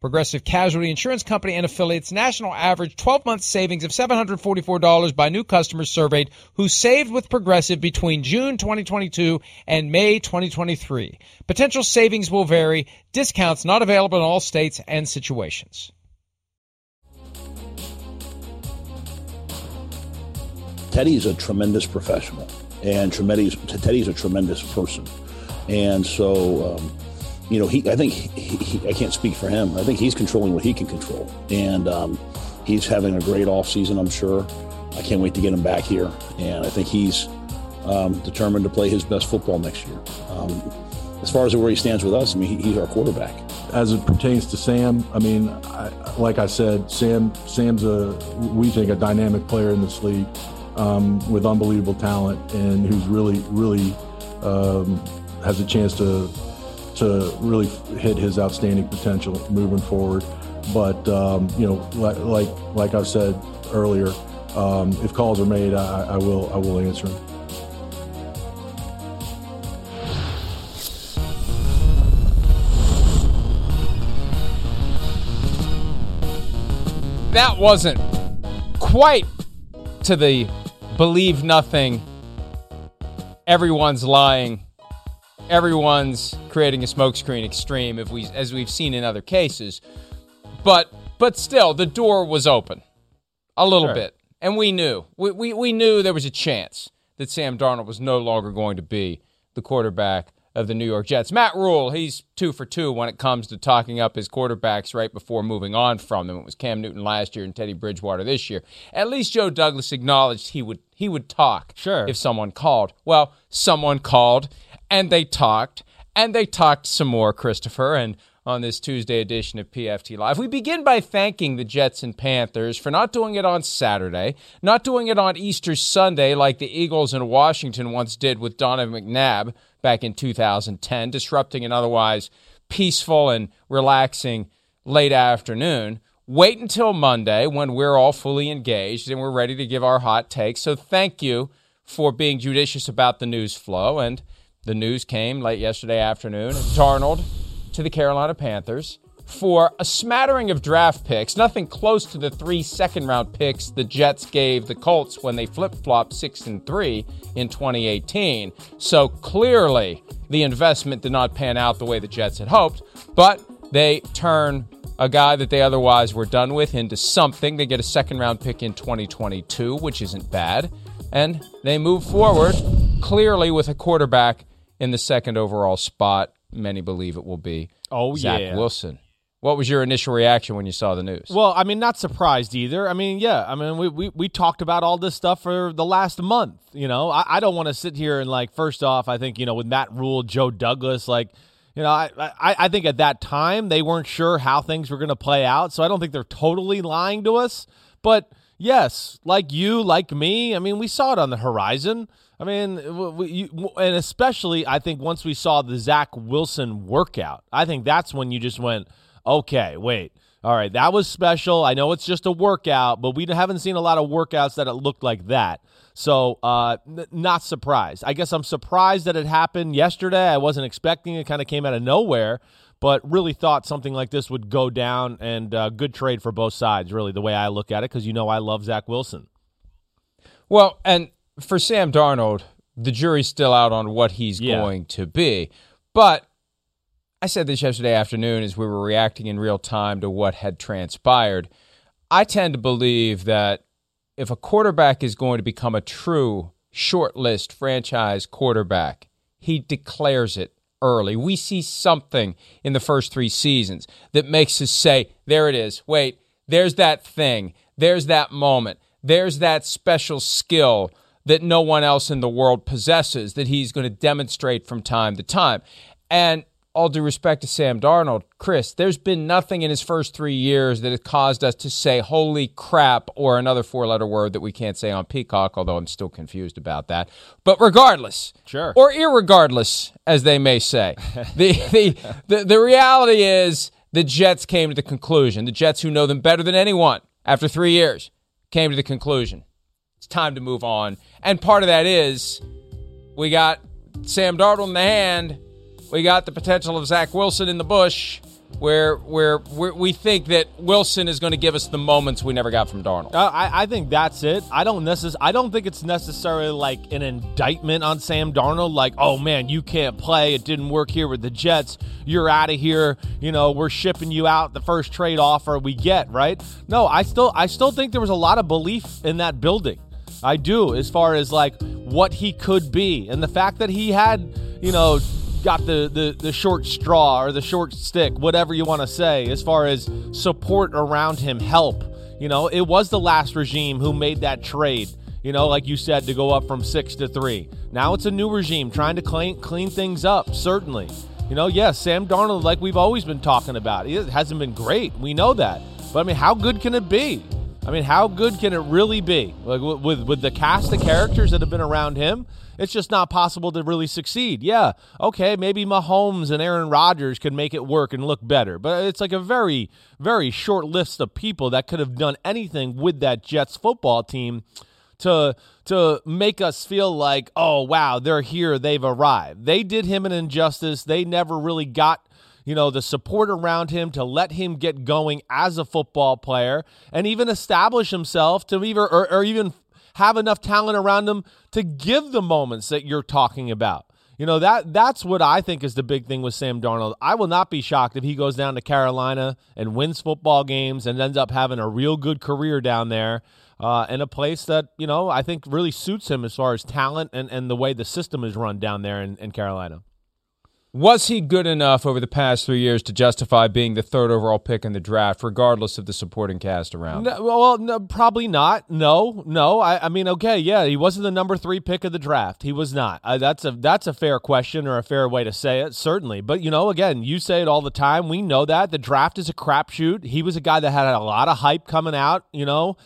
Progressive Casualty Insurance Company and affiliates national average 12 month savings of $744 by new customers surveyed who saved with Progressive between June 2022 and May 2023. Potential savings will vary. Discounts not available in all states and situations. Teddy's a tremendous professional, and Teddy's, Teddy's a tremendous person. And so, um, you know, he I think he, he, I can't speak for him. I think he's controlling what he can control, and um, he's having a great off season. I'm sure. I can't wait to get him back here, and I think he's um, determined to play his best football next year. Um, as far as where he stands with us, I mean, he, he's our quarterback. As it pertains to Sam, I mean, I, like I said, Sam Sam's a we think a dynamic player in this league um, with unbelievable talent, and who's really really um, has a chance to to really hit his outstanding potential moving forward. But um, you know, like, like like I've said earlier, um, if calls are made, I, I will I will answer them. That wasn't quite to the believe nothing, everyone's lying everyone's creating a smokescreen extreme if we as we've seen in other cases. But but still the door was open a little sure. bit. And we knew. We, we we knew there was a chance that Sam Darnold was no longer going to be the quarterback of the New York Jets. Matt Rhule, he's two for two when it comes to talking up his quarterbacks right before moving on from them. It was Cam Newton last year and Teddy Bridgewater this year. At least Joe Douglas acknowledged he would he would talk sure. if someone called. Well, someone called and they talked, and they talked some more, Christopher, and on this Tuesday edition of PFT Live. We begin by thanking the Jets and Panthers for not doing it on Saturday, not doing it on Easter Sunday like the Eagles in Washington once did with Donovan McNabb back in 2010, disrupting an otherwise peaceful and relaxing late afternoon. Wait until Monday when we're all fully engaged and we're ready to give our hot takes. So thank you for being judicious about the news flow and the news came late yesterday afternoon. Darnold to the Carolina Panthers for a smattering of draft picks, nothing close to the three second round picks the Jets gave the Colts when they flip flopped six and three in 2018. So clearly, the investment did not pan out the way the Jets had hoped, but they turn a guy that they otherwise were done with into something. They get a second round pick in 2022, which isn't bad. And they move forward clearly with a quarterback in the second overall spot. Many believe it will be oh, Zach yeah. Wilson. What was your initial reaction when you saw the news? Well, I mean, not surprised either. I mean, yeah, I mean, we, we, we talked about all this stuff for the last month. You know, I, I don't want to sit here and, like, first off, I think, you know, with Matt Rhule, Joe Douglas, like, you know, I, I, I think at that time they weren't sure how things were going to play out. So I don't think they're totally lying to us. But yes, like you, like me, I mean, we saw it on the horizon. I mean, we, and especially I think once we saw the Zach Wilson workout, I think that's when you just went, okay, wait, all right, that was special. I know it's just a workout, but we haven't seen a lot of workouts that it looked like that. So, uh, n- not surprised. I guess I'm surprised that it happened yesterday. I wasn't expecting it; kind of came out of nowhere but really thought something like this would go down and uh, good trade for both sides, really, the way I look at it, because you know I love Zach Wilson. Well, and for Sam Darnold, the jury's still out on what he's yeah. going to be. But I said this yesterday afternoon as we were reacting in real time to what had transpired. I tend to believe that if a quarterback is going to become a true shortlist franchise quarterback, he declares it early. We see something in the first three seasons that makes us say, there it is. Wait, there's that thing. There's that moment. There's that special skill that no one else in the world possesses that he's going to demonstrate from time to time. And all due respect to Sam Darnold, Chris, there's been nothing in his first three years that has caused us to say, holy crap, or another four letter word that we can't say on Peacock, although I'm still confused about that. But regardless, sure. or irregardless, as they may say, the, the, the, the reality is the Jets came to the conclusion, the Jets who know them better than anyone after three years came to the conclusion it's time to move on. And part of that is we got Sam Darnold in the hand we got the potential of Zach Wilson in the bush, where where we think that Wilson is going to give us the moments we never got from Darnold. Uh, I, I think that's it. I don't necess- I don't think it's necessarily like an indictment on Sam Darnold. Like, oh man, you can't play. It didn't work here with the Jets. You're out of here. You know, we're shipping you out. The first trade offer we get, right? No, I still I still think there was a lot of belief in that building. I do, as far as like what he could be, and the fact that he had, you know got the, the, the short straw or the short stick, whatever you want to say, as far as support around him, help. You know, it was the last regime who made that trade, you know, like you said, to go up from six to three. Now it's a new regime trying to clean, clean things up, certainly. You know, yes, yeah, Sam Darnold, like we've always been talking about, it hasn't been great. We know that. But I mean, how good can it be? I mean, how good can it really be? Like with with the cast of characters that have been around him, it's just not possible to really succeed. Yeah, okay, maybe Mahomes and Aaron Rodgers could make it work and look better, but it's like a very, very short list of people that could have done anything with that Jets football team to to make us feel like, oh wow, they're here, they've arrived. They did him an injustice. They never really got you know, the support around him to let him get going as a football player and even establish himself to even or, or even have enough talent around him to give the moments that you're talking about. You know, that that's what I think is the big thing with Sam Darnold. I will not be shocked if he goes down to Carolina and wins football games and ends up having a real good career down there uh, in a place that, you know, I think really suits him as far as talent and, and the way the system is run down there in, in Carolina. Was he good enough over the past three years to justify being the third overall pick in the draft, regardless of the supporting cast around? No, well, no, probably not. No, no. I, I, mean, okay, yeah, he wasn't the number three pick of the draft. He was not. Uh, that's a that's a fair question or a fair way to say it, certainly. But you know, again, you say it all the time. We know that the draft is a crapshoot. He was a guy that had a lot of hype coming out. You know,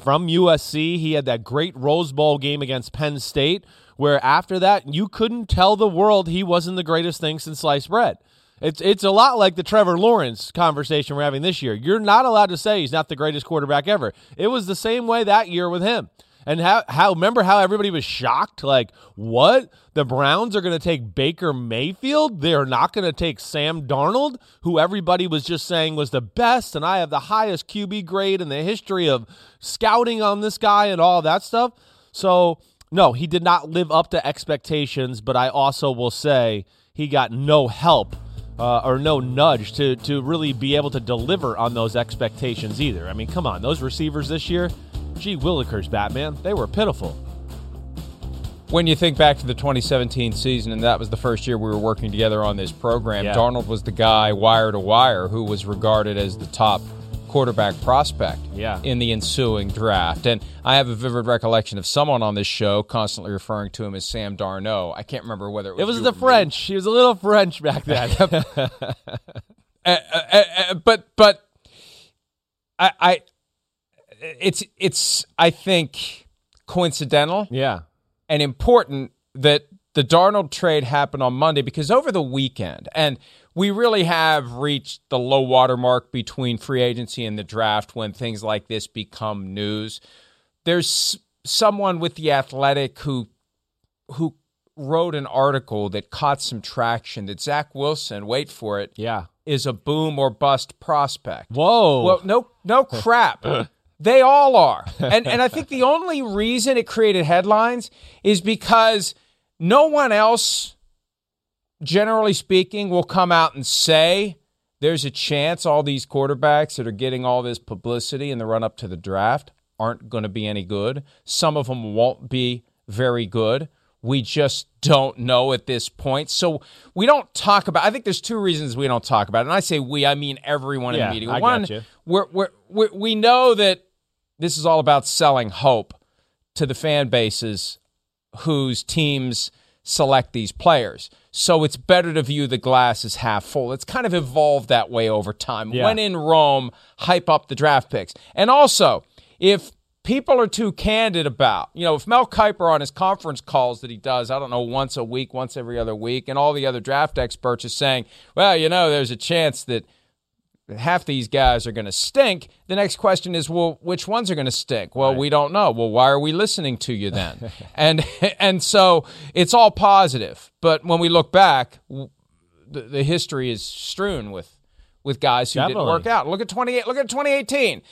from USC, he had that great Rose Bowl game against Penn State where after that you couldn't tell the world he wasn't the greatest thing since sliced bread. It's it's a lot like the Trevor Lawrence conversation we're having this year. You're not allowed to say he's not the greatest quarterback ever. It was the same way that year with him. And how how remember how everybody was shocked like what? The Browns are going to take Baker Mayfield? They're not going to take Sam Darnold, who everybody was just saying was the best and I have the highest QB grade in the history of scouting on this guy and all that stuff. So no, he did not live up to expectations, but I also will say he got no help uh, or no nudge to, to really be able to deliver on those expectations either. I mean, come on, those receivers this year, gee willikers, Batman, they were pitiful. When you think back to the 2017 season, and that was the first year we were working together on this program, yeah. Darnold was the guy wire to wire who was regarded as the top quarterback prospect yeah. in the ensuing draft. And I have a vivid recollection of someone on this show constantly referring to him as Sam Darnold. I can't remember whether it was. It was the French. Me. He was a little French back then. uh, uh, uh, but but I, I it's it's I think coincidental. Yeah. And important that the Darnold trade happened on Monday because over the weekend and we really have reached the low water mark between free agency and the draft when things like this become news. There's someone with the Athletic who who wrote an article that caught some traction that Zach Wilson, wait for it, Yeah. is a boom or bust prospect. Whoa. Well, no, no crap. they all are, and and I think the only reason it created headlines is because no one else, generally speaking, will come out and say there's a chance all these quarterbacks that are getting all this publicity in the run up to the draft aren't going to be any good. Some of them won't be very good. We just don't know at this point. So we don't talk about I think there's two reasons we don't talk about it. And I say we, I mean everyone in the media. One, we're, we're, we're, we know that this is all about selling hope to the fan bases whose teams select these players. So it's better to view the glass as half full. It's kind of evolved that way over time. Yeah. When in Rome, hype up the draft picks. And also, if people are too candid about, you know, if Mel Kiper on his conference calls that he does, I don't know, once a week, once every other week, and all the other draft experts are saying, well, you know, there's a chance that half these guys are going to stink. The next question is, well, which ones are going to stink? Well, we don't know. Well, why are we listening to you then? and and so it's all positive. But when we look back, the, the history is strewn with with guys who didn't work out. Look at 28 look at 2018.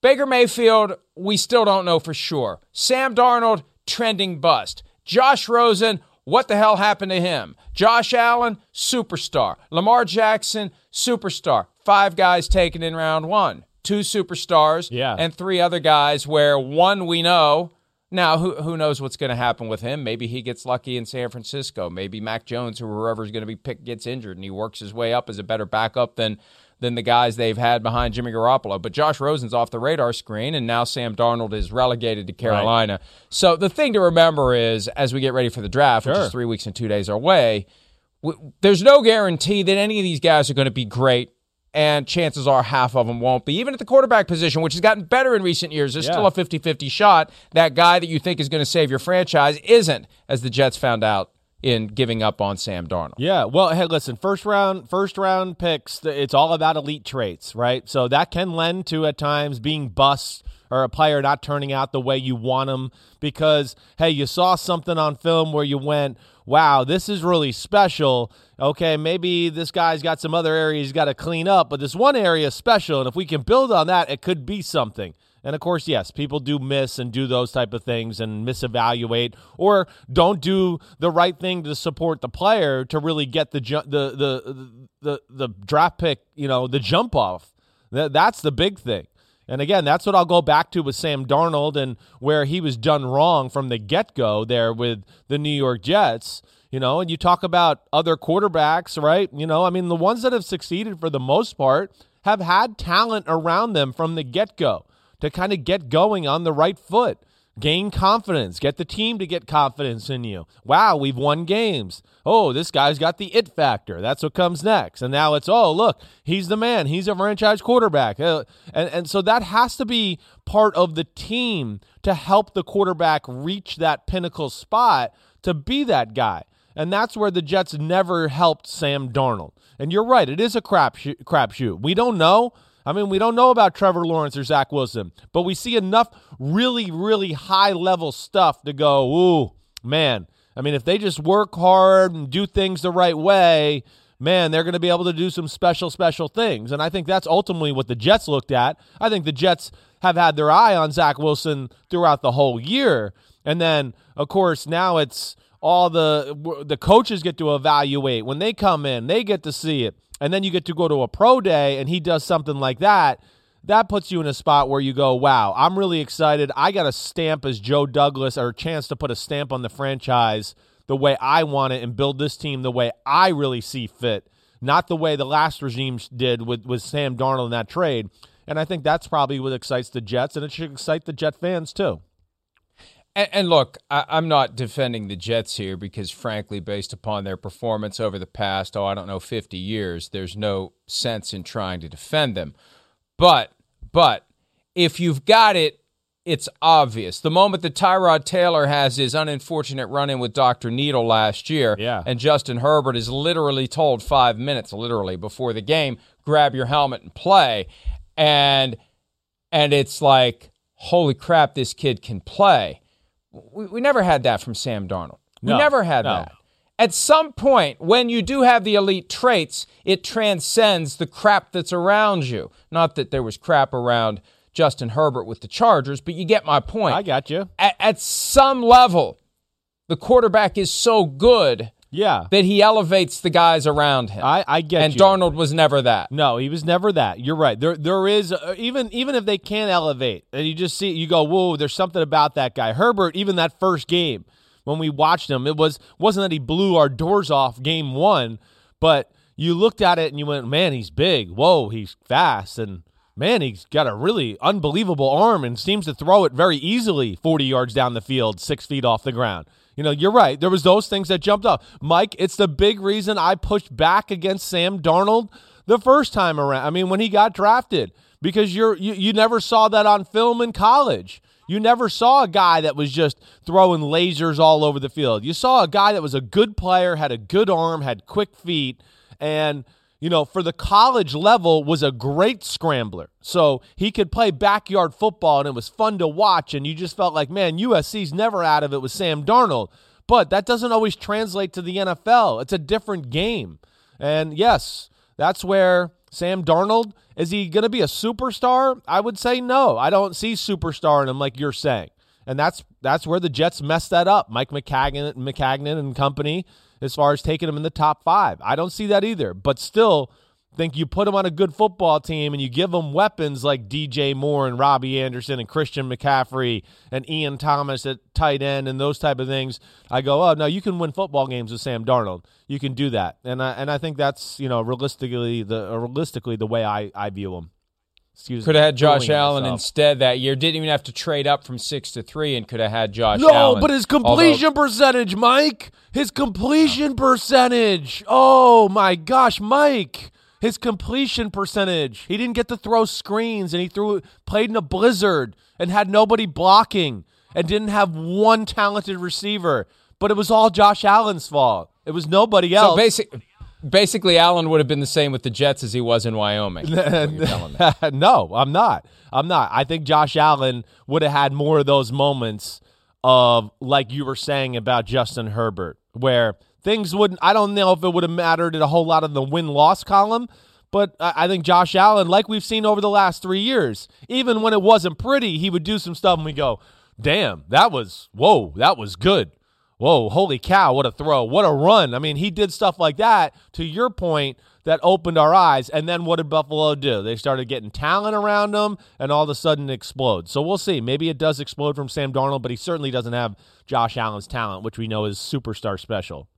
Baker Mayfield, we still don't know for sure. Sam Darnold, trending bust. Josh Rosen, what the hell happened to him? Josh Allen, superstar. Lamar Jackson, superstar. Five guys taken in round one. Two superstars Yeah. and three other guys where one we know. Now, who, who knows what's going to happen with him? Maybe he gets lucky in San Francisco. Maybe Mac Jones or whoever's going to be picked gets injured and he works his way up as a better backup than than the guys they've had behind Jimmy Garoppolo. But Josh Rosen's off the radar screen, and now Sam Darnold is relegated to Carolina. So the thing to remember is, as we get ready for the draft, which is three weeks and two days away, w- there's no guarantee that any of these guys are going to be great. And chances are half of them won't be. Even at the quarterback position, which has gotten better in recent years, there's Yeah. still a 50 50 shot. That guy that you think is going to save your franchise isn't, as the Jets found out in giving up on Sam Darnold. Yeah, well, hey, listen, first round, first round picks, it's all about elite traits, right? So that can lend to at times being bust or a player not turning out the way you want them because hey, you saw something on film where you went, "Wow, this is really special." Okay, maybe this guy's got some other areas he's got to clean up, but this one area is special, and if we can build on that, it could be something. And of course, yes, people do miss and do those type of things and misevaluate or don't do the right thing to support the player to really get the ju- the, the the the draft pick, you know, the jump off. That, that's the big thing. And again, that's what I'll go back to with Sam Darnold and where he was done wrong from the get go there with the New York Jets. You know, and you talk about other quarterbacks, right? You know, I mean, the ones that have succeeded for the most part have had talent around them from the get go to kind of get going on the right foot, gain confidence, get the team to get confidence in you. Wow, we've won games. Oh, this guy's got the it factor. That's what comes next. And now it's, oh, look, he's the man. He's a franchise quarterback. Uh, and, and so that has to be part of the team to help the quarterback reach that pinnacle spot to be that guy. And that's where the Jets never helped Sam Darnold. And you're right, it is a crap sh- crapshoot. We don't know. I mean, we don't know about Trevor Lawrence or Zach Wilson, but we see enough really, really high level stuff to go, ooh, man. I mean, if they just work hard and do things the right way, man, they're going to be able to do some special, special things. And I think that's ultimately what the Jets looked at. I think the Jets have had their eye on Zach Wilson throughout the whole year. And then, of course, now it's all the the coaches get to evaluate when they come in, they get to see it. And then you get to go to a pro day and he does something like that. That puts you in a spot where you go, wow, I'm really excited. I got a stamp as Joe Douglas or a chance to put a stamp on the franchise the way I want it and build this team the way I really see fit, not the way the last regime did with, with Sam Darnold in that trade. And I think that's probably what excites the Jets, and it should excite the Jet fans too. And, and look, I, I'm not defending the Jets here because, frankly, based upon their performance over the past, oh, I don't know, 50 years, there's no sense in trying to defend them. But, but if you've got it, it's obvious. The moment that Tyrod Taylor has his unfortunate run in with Dr. Needle last year, Yeah. and Justin Herbert is literally told five minutes, literally, before the game, grab your helmet and play. And and it's like, holy crap, this kid can play. We, we never had that from Sam Darnold. We No, never had no. that. At some point, when you do have the elite traits, it transcends the crap that's around you. Not that there was crap around Justin Herbert with the Chargers, but you get my point. I got you. at, at some level, the quarterback is so good Yeah. that he elevates the guys around him. I, I get and you. Darnold was never that. No, he was never that. You're right. There, there is uh, even even if they can't elevate, and you just see, you go, whoa, there's something about that guy. Herbert, even that first game when we watched him, it was wasn't that he blew our doors off game one, but you looked at it and you went, man, he's big. Whoa, he's fast, and man, he's got a really unbelievable arm and seems to throw it very easily, 40 yards down the field, six feet off the ground. You know, you're right. There was those things that jumped up. Mike, it's the big reason I pushed back against Sam Darnold the first time around. I mean, when he got drafted, because you're you, you never saw that on film in college. You never saw a guy that was just throwing lasers all over the field. You saw a guy that was a good player, had a good arm, had quick feet, and you know, for the college level was a great scrambler. So he could play backyard football and it was fun to watch and you just felt like, man, USC's never out of it with Sam Darnold. But that doesn't always translate to the NFL. It's a different game. And yes, that's where Sam Darnold is he going to be a superstar? I would say no. I don't see superstar in him like you're saying. And that's that's where the Jets messed that up. Mike Maccagnan, Maccagnan and company as far as taking him in the top 5. I don't see that either. But still think you put him on a good football team and you give him weapons like DJ Moore and Robbie Anderson and Christian McCaffrey and Ian Thomas at tight end and those type of things. I go, oh no, you can win football games with Sam Darnold. You can do that, and I and I think that's you know realistically the realistically the way I I view him. Excuse Could have had Josh Allen myself. instead that year. Didn't even have to trade up from six to three, and could have had Josh No, Allen. but his Although- completion percentage, Mike. His completion percentage. Oh my gosh, Mike. His completion percentage. He didn't get to throw screens and he threw played in a blizzard and had nobody blocking and didn't have one talented receiver. But it was all Josh Allen's fault. It was nobody else. basic, basically, Allen would have been the same with the Jets as he was in Wyoming. No, I'm not. I'm not. I think Josh Allen would have had more of those moments of like you were saying about Justin Herbert, where things wouldn't. I don't know if it would have mattered a whole lot in the win loss column, but I think Josh Allen, like we've seen over the last three years, even when it wasn't pretty, he would do some stuff and we go, "Damn, that was whoa, that was good." Whoa, holy cow, what a throw. What a run. I mean, he did stuff like that, to your point, that opened our eyes. And then what did Buffalo do? They started getting talent around them, and all of a sudden it explodes. So we'll see. Maybe it does explode from Sam Darnold, but he certainly doesn't have Josh Allen's talent, which we know is superstar special.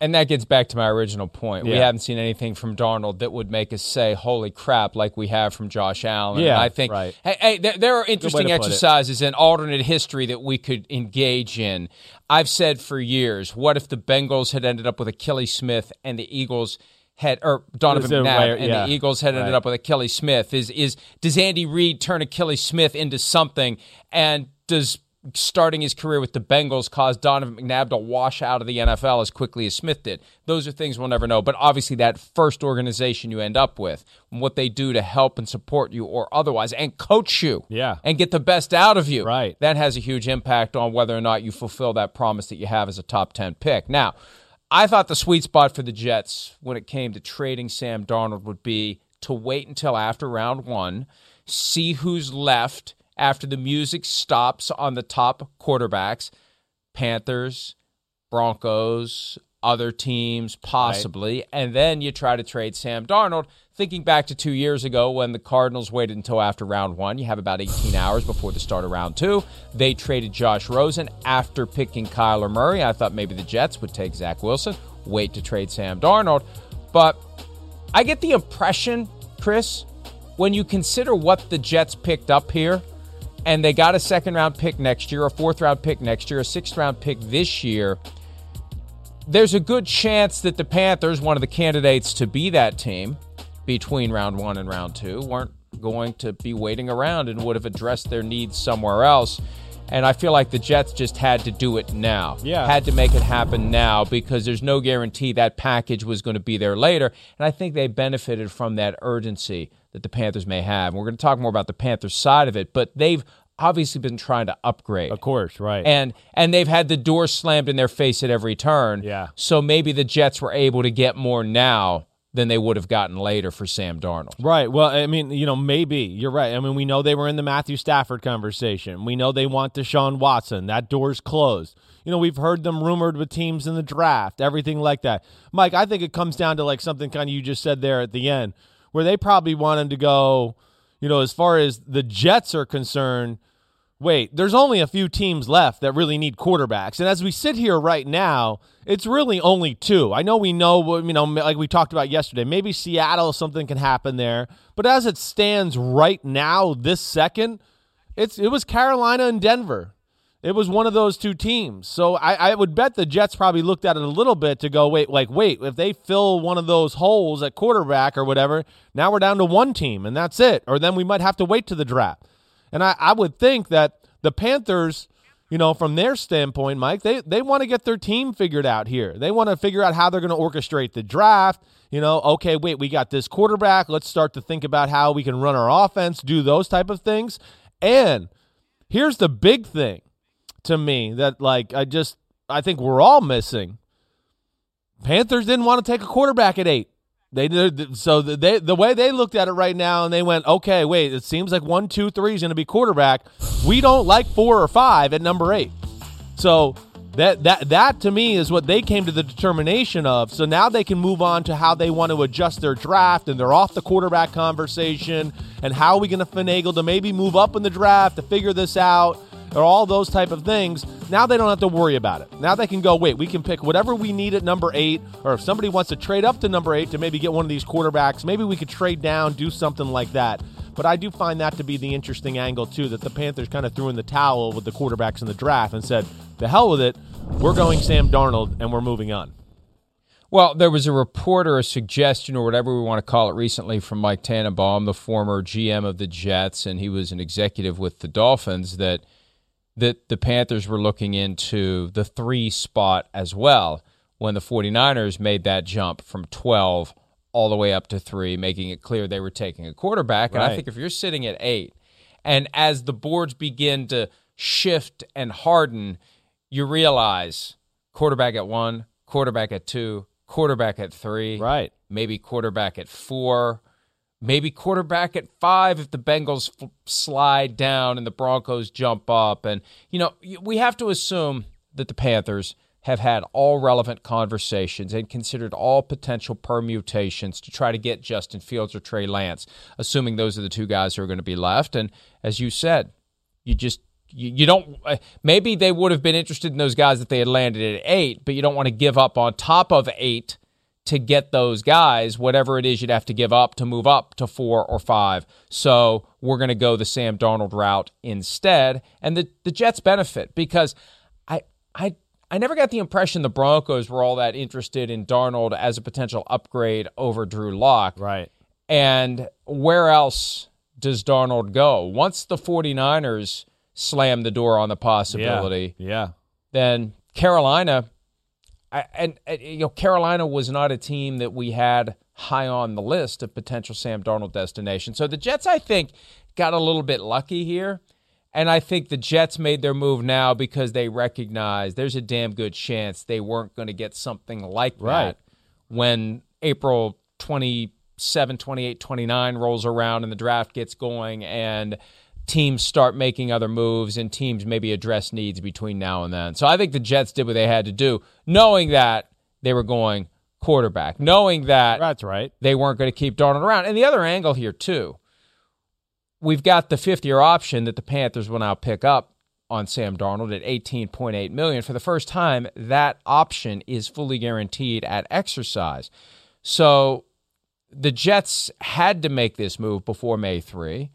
And that gets back to my original point. We haven't seen anything from Darnold that would make us say, "Holy crap!" like we have from Josh Allen. Yeah, and I think, right. hey, hey, there, there are interesting exercises in alternate history that we could engage in. I've said for years, what if the Bengals had ended up with Akili Smith and the Eagles had, or Donovan It was a McNabb rare- and yeah, the Eagles had ended right. up with Akili Smith? Is is does Andy Reid turn Akili Smith into something, and does starting his career with the Bengals caused Donovan McNabb to wash out of the NFL as quickly as Smith did. Those are things we'll never know. But obviously, that first organization you end up with, and what they do to help and support you or otherwise, and coach you, Yeah. and get the best out of you, Right. That has a huge impact on whether or not you fulfill that promise that you have as a top ten pick. Now, I thought the sweet spot for the Jets when it came to trading Sam Darnold would be to wait until after round one, see who's left after the music stops on the top quarterbacks Panthers, Broncos, other teams, possibly. And then you try to trade Sam Darnold. Thinking back to two years ago when the Cardinals waited until after round one, you have about 18 hours before the start of round two. They traded Josh Rosen after picking Kyler Murray. I thought maybe the Jets would take Zach Wilson, wait to trade Sam Darnold. But I get the impression, Chris, when you consider what the Jets picked up here, and they got a second round pick next year, a fourth round pick next year, a sixth round pick this year, there's a good chance that the Panthers, one of the candidates to be that team between round one and round two, weren't going to be waiting around and would have addressed their needs somewhere else. And I feel like the Jets just had to do it now. Yeah. Had to make it happen now because there's no guarantee that package was going to be there later. And I think they benefited from that urgency that the Panthers may have. We're going to talk more about the Panthers side of it, but they've obviously been trying to upgrade. Of course, right. And and they've had the door slammed in their face at every turn. Yeah. So maybe the Jets were able to get more now than they would have gotten later for Sam Darnold. Right. Well, I mean, you know, maybe you're right. I mean, we know they were in the Matthew Stafford conversation. We know they want Deshaun Watson. That door's closed. You know, we've heard them rumored with teams in the draft, everything like that. Mike, I think it comes down to like something kind of you just said there at the end, where they probably wanted to go, you know, as far as the Jets are concerned, wait, there's only a few teams left that really need quarterbacks. And as we sit here right now, it's really only two. I know we know, you know, like we talked about yesterday, maybe Seattle, something can happen there. But as it stands right now, this second, it's it was Carolina and Denver. It was one of those two teams. So I, I would bet the Jets probably looked at it a little bit to go, wait, like, wait, if they fill one of those holes at quarterback or whatever, now we're down to one team and that's it. Or then we might have to wait to the draft. And I, I would think that the Panthers, you know, from their standpoint, Mike, they, they want to get their team figured out here. They want to figure out how they're going to orchestrate the draft. You know, okay, wait, we got this quarterback. Let's start to think about how we can run our offense, do those type of things. And here's the big thing to me that, like, I just, I think we're all missing. Panthers didn't want to take a quarterback at eight. They did so they the way they looked at it right now, and they went, okay, wait, it seems like one, two, three is going to be quarterback. We don't like four or five at number eight. So that that that to me is what they came to the determination of. So now they can move on to how they want to adjust their draft, and they're off the quarterback conversation. And how are we going to finagle to maybe move up in the draft to figure this out? Or all those type of things. Now they don't have to worry about it. Now they can go, wait, we can pick whatever we need at number eight, or if somebody wants to trade up to number eight to maybe get one of these quarterbacks, maybe we could trade down, do something like that. But I do find that to be the interesting angle, too, that the Panthers kind of threw in the towel with the quarterbacks in the draft and said, the hell with it. We're going Sam Darnold and we're moving on. Well, there was a report or a suggestion or whatever we want to call it recently from Mike Tannenbaum, the former GM of the Jets, and he was an executive with the Dolphins, that – that the Panthers were looking into the three spot as well when the 49ers made that jump from 12 all the way up to three, making it clear they were taking a quarterback. Right. And I think if you're sitting at eight, and as the boards begin to shift and harden, you realize quarterback at one, quarterback at two, quarterback at three, right? Maybe quarterback at four maybe quarterback at five if the Bengals f- slide down and the Broncos jump up. And, you know, we have to assume that the Panthers have had all relevant conversations and considered all potential permutations to try to get Justin Fields or Trey Lance, assuming those are the two guys who are going to be left. And as you said, you just you, you don't uh, maybe they would have been interested in those guys if they had landed at eight, but you don't want to give up on top of eight to get those guys, whatever it is you'd have to give up to move up to four or five. So we're going to go the Sam Darnold route instead. And the, the Jets benefit because I, I, I never got the impression the Broncos were all that interested in Darnold as a potential upgrade over Drew Lock. Right. And where else does Darnold go? Once the 49ers slam the door on the possibility, yeah, yeah. then Carolina I, and, and, you know Carolina was not a team that we had high on the list of potential Sam Darnold destinations. So the Jets, I think, got a little bit lucky here, and I think the Jets made their move now because they recognize there's a damn good chance they weren't going to get something like right. that when April 27, 28, 29 rolls around and the draft gets going and teams start making other moves and teams maybe address needs between now and then. So I think the Jets did what they had to do, knowing that they were going quarterback, knowing that that's right. They weren't going to keep Darnold around. And the other angle here too, we've got the fifth year option that the Panthers will now pick up on Sam Darnold at 18.8 million. For the first time, that option is fully guaranteed at exercise. So the Jets had to make this move before May 3.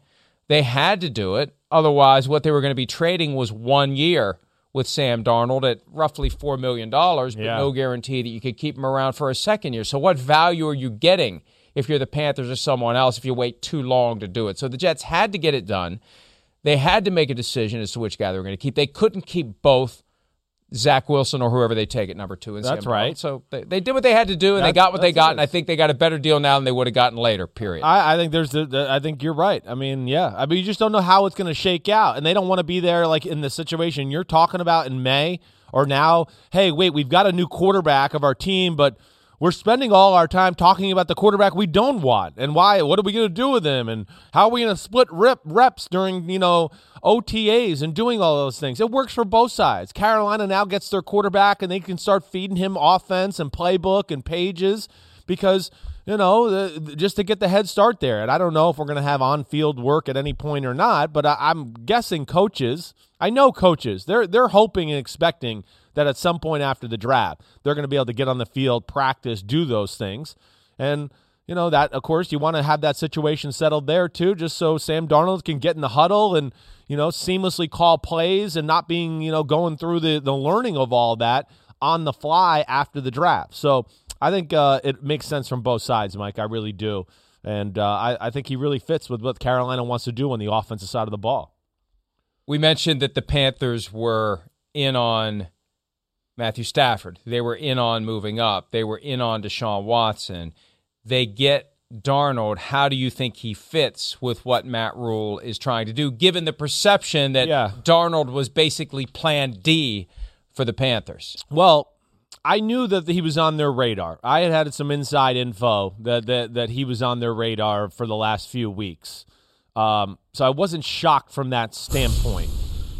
They had to do it. Otherwise, what they were going to be trading was one year with Sam Darnold at roughly $4 million, but yeah. no guarantee that you could keep him around for a second year. So, what value are you getting if you're the Panthers or someone else if you wait too long to do it? So, the Jets had to get it done. They had to make a decision as to which guy they were going to keep. They couldn't keep both Zach Wilson or whoever they take at number two. And That's right. So they, they did what they had to do, and they got what they got, it. and I think they got a better deal now than they would have gotten later. Period. I, I think there's the, the- I think you're right. I mean, yeah. I mean, you just don't know how it's going to shake out, and they don't want to be there like in the situation you're talking about in May or now. Hey, wait, we've got a new quarterback of our team, but we're spending all our time talking about the quarterback we don't want and why. What are we going to do with him, and how are we going to split rep, reps during you know OTAs and doing all those things? It works for both sides. Carolina now gets their quarterback, and they can start feeding him offense and playbook and pages because you know, just to get the head start there. And I don't know if we're going to have on field work at any point or not, but I, I'm guessing coaches, I know coaches, they're, they're hoping and expecting that at some point after the draft, they're going to be able to get on the field, practice, do those things. And, you know, that, of course, you want to have that situation settled there too, just so Sam Darnold can get in the huddle and, you know, seamlessly call plays and not being, you know, going through the, the learning of all that on the fly after the draft. So, I think uh, it makes sense from both sides, Mike. I really do. And uh, I, I think he really fits with what Carolina wants to do on the offensive side of the ball. We mentioned that the Panthers were in on Matthew Stafford. They were in on moving up. They were in on Deshaun Watson. They get Darnold. How do you think he fits with what Matt Rhule is trying to do, given the perception that Yeah. Darnold was basically plan D for the Panthers? Well, I knew that he was on their radar. I had had some inside info that that, that he was on their radar for the last few weeks. Um, so I wasn't shocked from that standpoint.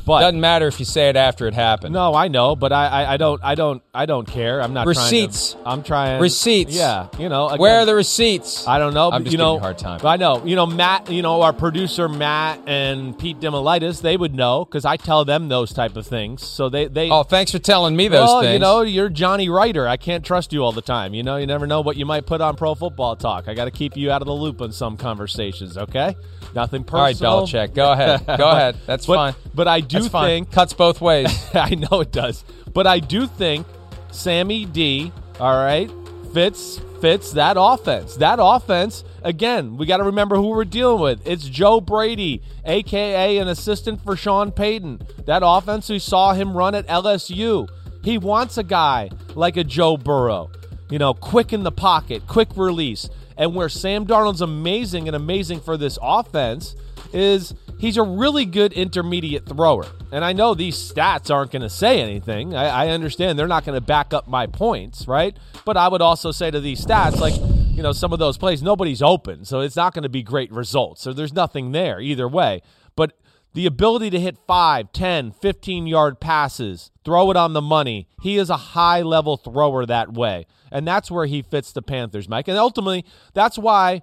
But Doesn't matter if you say it after it happened. no, I know, but I, I, I don't I don't I don't care. I'm not Receipts. Trying to, I'm trying Receipts. Yeah, you know. Again, Where are the receipts? I don't know. I'm just you know, a hard time. I know. You know, Matt. You know, our producer Matt and Pete Damilatis. They would know because I tell them those type of things. So they they. oh, thanks for telling me those well, things. you know, you're Johnny Ryder. I can't trust you all the time. You know, you never know what you might put on Pro Football Talk. I got to keep you out of the loop on some conversations. Okay, nothing personal. All right. Belichick, go ahead. Go ahead. That's but, fine. But I do That's fine. think cuts both ways. I know it does. But I do think Sammy D, all right, fits fits that offense. That offense, again, we got to remember who we're dealing with. It's Joe Brady, aka an assistant for Sean Payton. That offense we saw him run at LSU. He wants a guy like a Joe Burrow. You know, quick in the pocket, quick release. And where Sam Darnold's amazing and amazing for this offense is he's a really good intermediate thrower. And I know these stats aren't going to say anything. I, I understand they're not going to back up my points, right? But I would also say to these stats, like, you know, some of those plays, nobody's open. So it's not going to be great results. So there's nothing there either way. But the ability to hit 5, 10, 15 yard passes, throw it on the money, he is a high level thrower that way. And that's where he fits the Panthers, Mike. And ultimately, that's why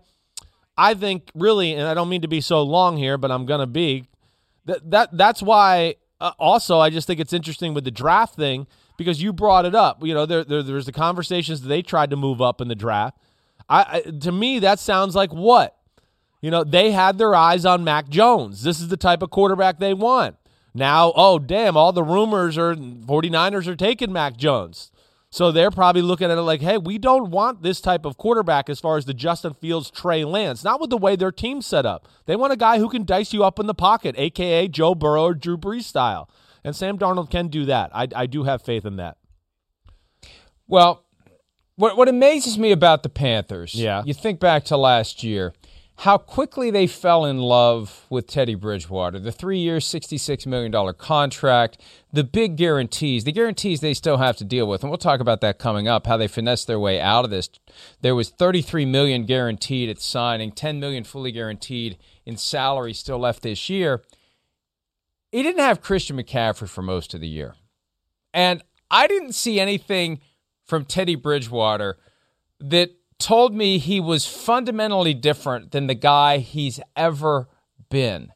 I think really, and I don't mean to be so long here, but I'm gonna be. That that that's why. Uh, also, I just think it's interesting with the draft thing because you brought it up. You know, there, there there's the conversations that they tried to move up in the draft. I, I to me that sounds like what you know they had their eyes on Mac Jones. This is the type of quarterback they want. Now, oh damn, all the rumors are 49ers are taking Mac Jones. So they're probably looking at it like, hey, we don't want this type of quarterback as far as the Justin Fields, Trey Lance. Not with the way their team's set up. They want a guy who can dice you up in the pocket, aka Joe Burrow or Drew Brees style. And Sam Darnold can do that. I, I do have faith in that. Well, what what amazes me about the Panthers, Yeah. you think back to last year, how quickly they fell in love with Teddy Bridgewater. The three year, $66 million contract, the big guarantees, the guarantees they still have to deal with. And we'll talk about that coming up, how they finessed their way out of this. There was 33 million guaranteed at signing, 10 million fully guaranteed in salary still left this year. He didn't have Christian McCaffrey for most of the year. And I didn't see anything from Teddy Bridgewater that told me he was fundamentally different than the guy he's ever been.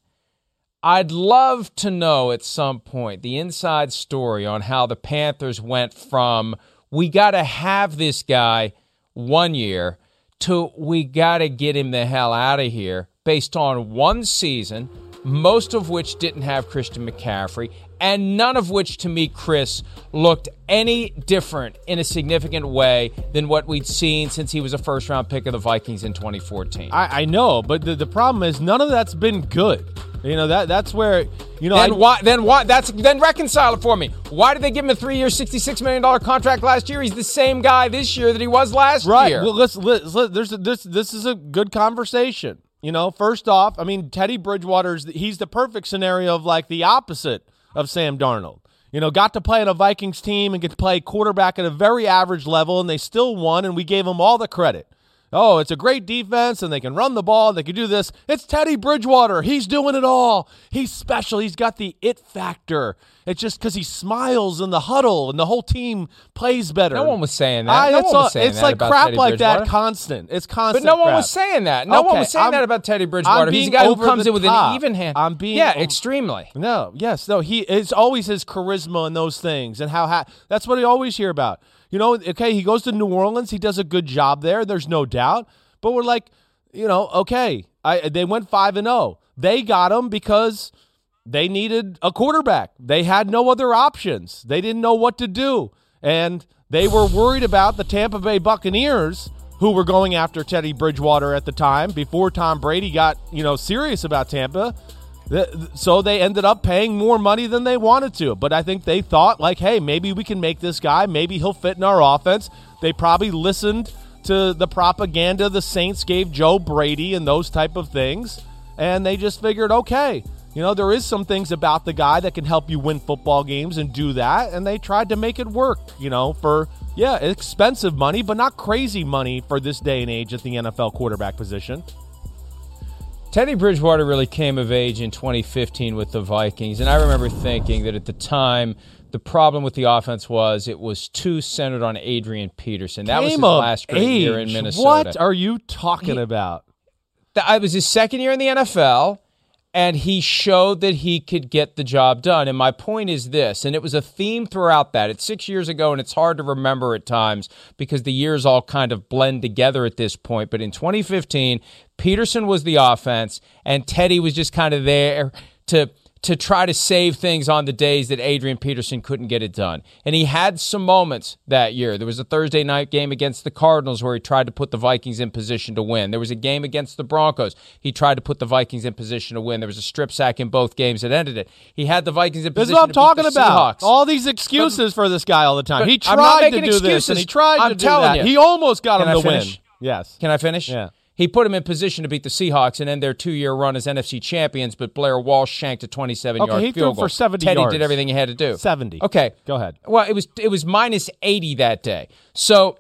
I'd love to know at some point the inside story on how the Panthers went from we got to have this guy one year to we got to get him the hell out of here based on one season, most of which didn't have Christian McCaffrey, and none of which to me, Chris, looked any different in a significant way than what we'd seen since he was a first round pick of the Vikings in 2014. I, I know, but the, the problem is none of that's been good. You know that that's where you know. Then I, why? Then why? That's then reconcile it for me. Why did they give him a three-year, sixty-six million dollar contract last year? He's the same guy this year that he was last right. year. Right. Well, let's, let's, let there's this this is a good conversation. You know, first off, I mean Teddy Bridgewater's he's the perfect scenario of like the opposite of Sam Darnold. You know, got to play on a Vikings team and get to play quarterback at a very average level, and they still won, and we gave them all the credit. Oh, it's a great defense and they can run the ball. They can do this. It's Teddy Bridgewater. He's doing it all. He's special. He's got the it factor. It's just because he smiles in the huddle and the whole team plays better. no one was saying that. I, no it's one all- was saying it's that like about crap Teddy like that constant. It's constant. But no one crap. was saying that. No one was saying I'm- that about Teddy Bridgewater. He's a guy who comes in with top. an even hand. I'm being yeah, over- extremely. No, yes, no. He it's always his charisma and those things, and how ha- that's what I always hear about. You know, okay, he goes to New Orleans, he does a good job there. There's no doubt, but we're like, you know, okay, I they went five and zero. They got him because they needed a quarterback. They had no other options. They didn't know what to do, and they were worried about the Tampa Bay Buccaneers. Who were going after Teddy Bridgewater at the time before Tom Brady got, you know, serious about Tampa. So they ended up paying more money than they wanted to. But I think they thought, like, hey, maybe we can make this guy. Maybe he'll fit in our offense. They probably listened to the propaganda the Saints gave Joe Brady and those type of things. And they just figured, okay, you know, there is some things about the guy that can help you win football games and do that. And they tried to make it work, you know, for, yeah, expensive money, but not crazy money for this day and age at the NFL quarterback position. Teddy Bridgewater really came of age in 2015 with the Vikings, and I remember thinking that at the time the problem with the offense was it was too centered on Adrian Peterson. That was his last great year in. Minnesota. What are you talking about? That it was his second year in the NFL, and he showed that he could get the job done. And my point is this, and it was a theme throughout that. It's six years ago, and it's hard to remember at times because the years all kind of blend together at this point. But in 2015, Peterson was the offense, and Teddy was just kind of there to to try to save things on the days that Adrian Peterson couldn't get it done. And he had some moments that year. There was a Thursday night game against the Cardinals where he tried to put the Vikings in position to win. There was a game against the Broncos. He tried to put the Vikings in position to win. There was a strip sack in both games that ended it. He had the Vikings in This is position what I'm talking about. Seahawks. All these excuses for this guy all the time. He tried to do this excuses. and he tried I'm to do telling that. you. He almost got Can him I to win. Yes. Can I finish? Yeah. He put him in position to beat the Seahawks and end their two-year run as NFC champions, but Blair Walsh shanked a 27-yard Okay, he threw field for goal. 70 Teddy yards. did everything he had to do. 70. Okay. Go ahead. Well, it was it was minus 80 that day. So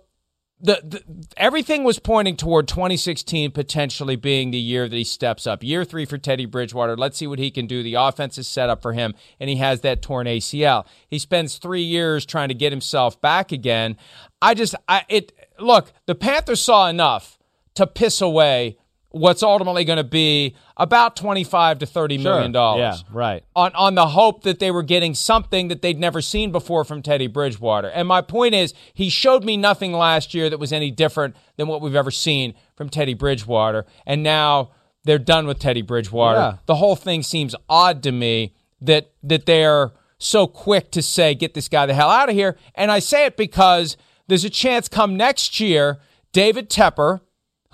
the, the everything was pointing toward 2016 potentially being the year that he steps up. Year 3 for Teddy Bridgewater. Let's see what he can do. The offense is set up for him and he has that torn ACL. He spends 3 years trying to get himself back again. I just I it look, the Panthers saw enough to piss away what's ultimately going to be about 25 to 30 million dollars Yeah, right. on on the hope that they were getting something that they'd never seen before from Teddy Bridgewater. And my point is, he showed me nothing last year that was any different than what we've ever seen from Teddy Bridgewater. And now they're done with Teddy Bridgewater. Yeah. The whole thing seems odd to me that that they're so quick to say get this guy the hell out of here. And I say it because there's a chance come next year, David Tepper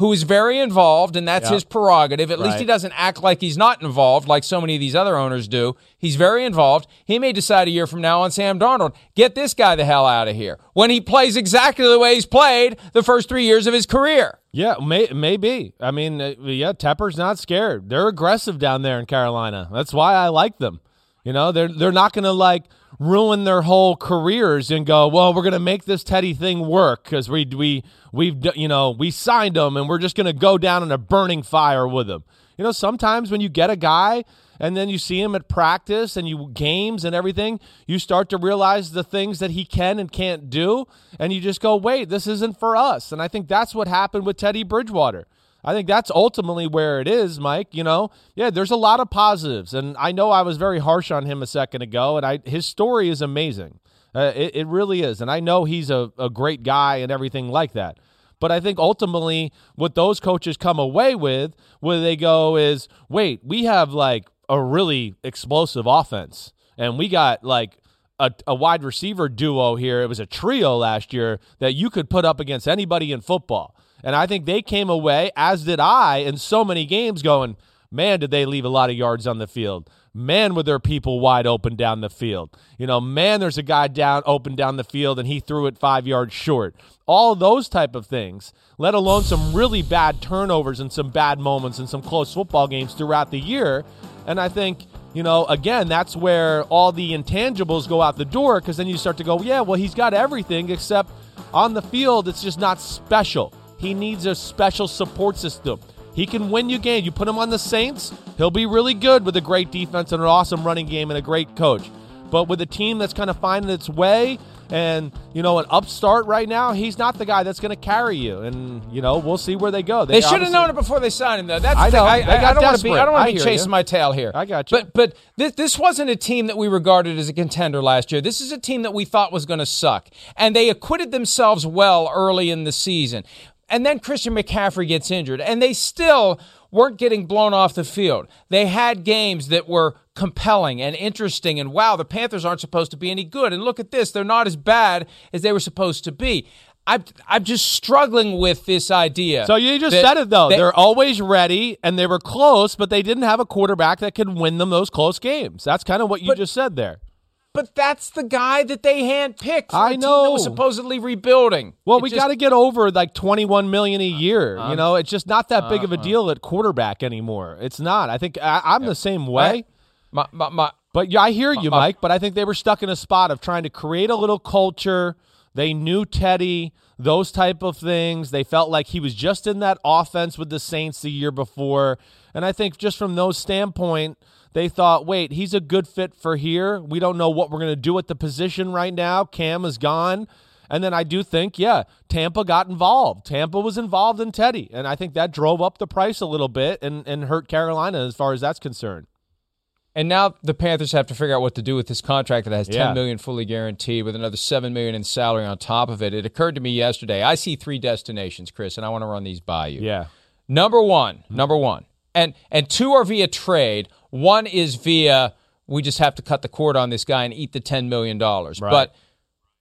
who is very involved, and that's Yeah. his prerogative. At least he doesn't act like he's not involved, like so many of these other owners do. He's very involved. He may decide a year from now on Sam Darnold, get this guy the hell out of here when he plays exactly the way he's played the first three years of his career. Yeah, may, maybe. I mean, uh, yeah, Tepper's not scared. They're aggressive down there in Carolina. That's why I like them. You know, they're they're not going to like ruin their whole careers and go, well, we're going to make this Teddy thing work because we we we've you know we signed him and we're just going to go down in a burning fire with him. You know, sometimes when you get a guy and then you see him at practice and you games and everything, you start to realize the things that he can and can't do, and you just go, wait, this isn't for us. And I think that's what happened with Teddy Bridgewater. I think that's ultimately where it is, Mike. You know, yeah, there's a lot of positives, and I know I was very harsh on him a second ago, and I his story is amazing. Uh, it, it really is, and I know he's a, a great guy and everything like that. But I think ultimately what those coaches come away with, where they go is, wait, we have like a really explosive offense, and we got like a, a wide receiver duo here. It was a trio last year that you could put up against anybody in football. And I think they came away, as did I, in so many games going, Man, did they leave a lot of yards on the field. Man, were there people wide open down the field. You know, man, there's a guy down open down the field and he threw it five yards short. All those type of things, let alone some really bad turnovers and some bad moments and some close football games throughout the year. And I think you know, again, that's where all the intangibles go out the door because then you start to go, yeah, well, he's got everything except on the field, it's just not special. He needs a special support system. He can win you games. You put him on the Saints, he'll be really good with a great defense and an awesome running game and a great coach. But with a team that's kind of finding its way and you know an upstart right now, he's not the guy that's going to carry you. And you know we'll see where they go. They, they should have known it before they signed him, though. That's I know. I, I, I, don't want to be. I don't want to be chasing you. my tail here. I got you. But but this this wasn't a team that we regarded as a contender last year. This is a team that we thought was going to suck, and they acquitted themselves well early in the season. And then Christian McCaffrey gets injured, and they still weren't getting blown off the field. They had games that were compelling and interesting, and wow, the Panthers aren't supposed to be any good. And look at this, they're not as bad as they were supposed to be. I'm, I'm just struggling with this idea. So you just said it though. They, are always ready, and they were close, but they didn't have a quarterback that could win them those close games. That's kind of what you but, just said there. But that's the guy that they handpicked. I know. that was supposedly rebuilding. Well, it we got to get over like twenty-one million a year. Uh, you know, it's just not that big uh, of a uh-uh. deal at quarterback anymore. It's not. I think I, am yeah. the same way. My, my, my, but yeah, I hear you, Mike. But I think they were stuck in a spot of trying to create a little culture. They knew Teddy, those type of things. They felt like he was just in that offense with the Saints the year before, and I think just from those standpoint they thought, wait, he's a good fit for here. We don't know what we're going to do at the position right now. Cam is gone. And then I do think, yeah, Tampa got involved. Tampa was involved in Teddy. And I think that drove up the price a little bit and, and hurt Carolina as far as that's concerned. And now the Panthers have to figure out what to do with this contract that has ten yeah. million fully guaranteed with another seven million in salary on top of it. It occurred to me yesterday. I see three destinations, Chris, and I want to run these by you. Yeah. Number one, number one, and and two are via trade. One is via we just have to cut the cord on this guy and eat the $10 million. Right. But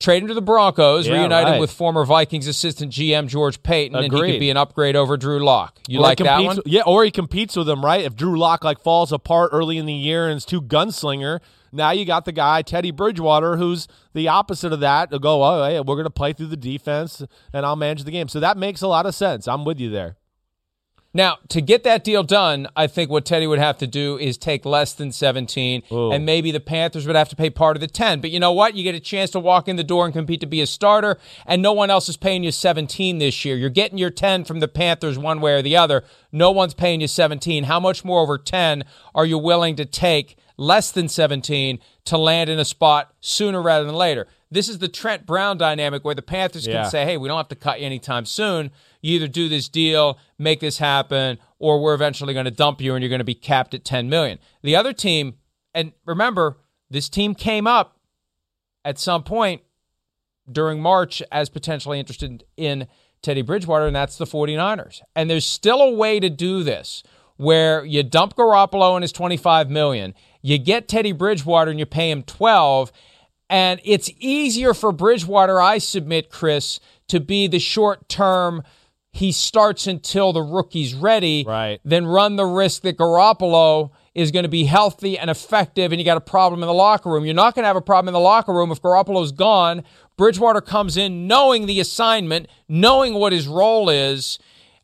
trade him to the Broncos, yeah, reunite right. him with former Vikings assistant GM George Paton, Agreed. and he could be an upgrade over Drew Lock. You or like that one? Yeah, or he competes with him, right? If Drew Lock like falls apart early in the year and is too gunslinger, now you got the guy Teddy Bridgewater, who's the opposite of that. To go, oh, hey, we're going to play through the defense, and I'll manage the game. So that makes a lot of sense. I'm with you there. Now, to get that deal done, I think what Teddy would have to do is take less than 17, Ooh. and maybe the Panthers would have to pay part of the 10. But you know what? You get a chance to walk in the door and compete to be a starter, and no one else is paying you 17 this year. You're getting your 10 from the Panthers one way or the other. No one's paying you 17. How much more over 10 are you willing to take less than 17 to land in a spot sooner rather than later? This is the Trent Brown dynamic where the Panthers yeah. can say, hey, we don't have to cut you anytime soon you either do this deal, make this happen, or we're eventually going to dump you and you're going to be capped at 10 million. The other team, and remember, this team came up at some point during March as potentially interested in Teddy Bridgewater, and that's the 49ers. And there's still a way to do this where you dump Garoppolo and his 25 million, you get Teddy Bridgewater and you pay him 12, and it's easier for Bridgewater, I submit, Chris, to be the short term he starts until the rookie's ready, right. then run the risk that Garoppolo is going to be healthy and effective and you got a problem in the locker room. You're not going to have a problem in the locker room if Garoppolo's gone. Bridgewater comes in knowing the assignment, knowing what his role is.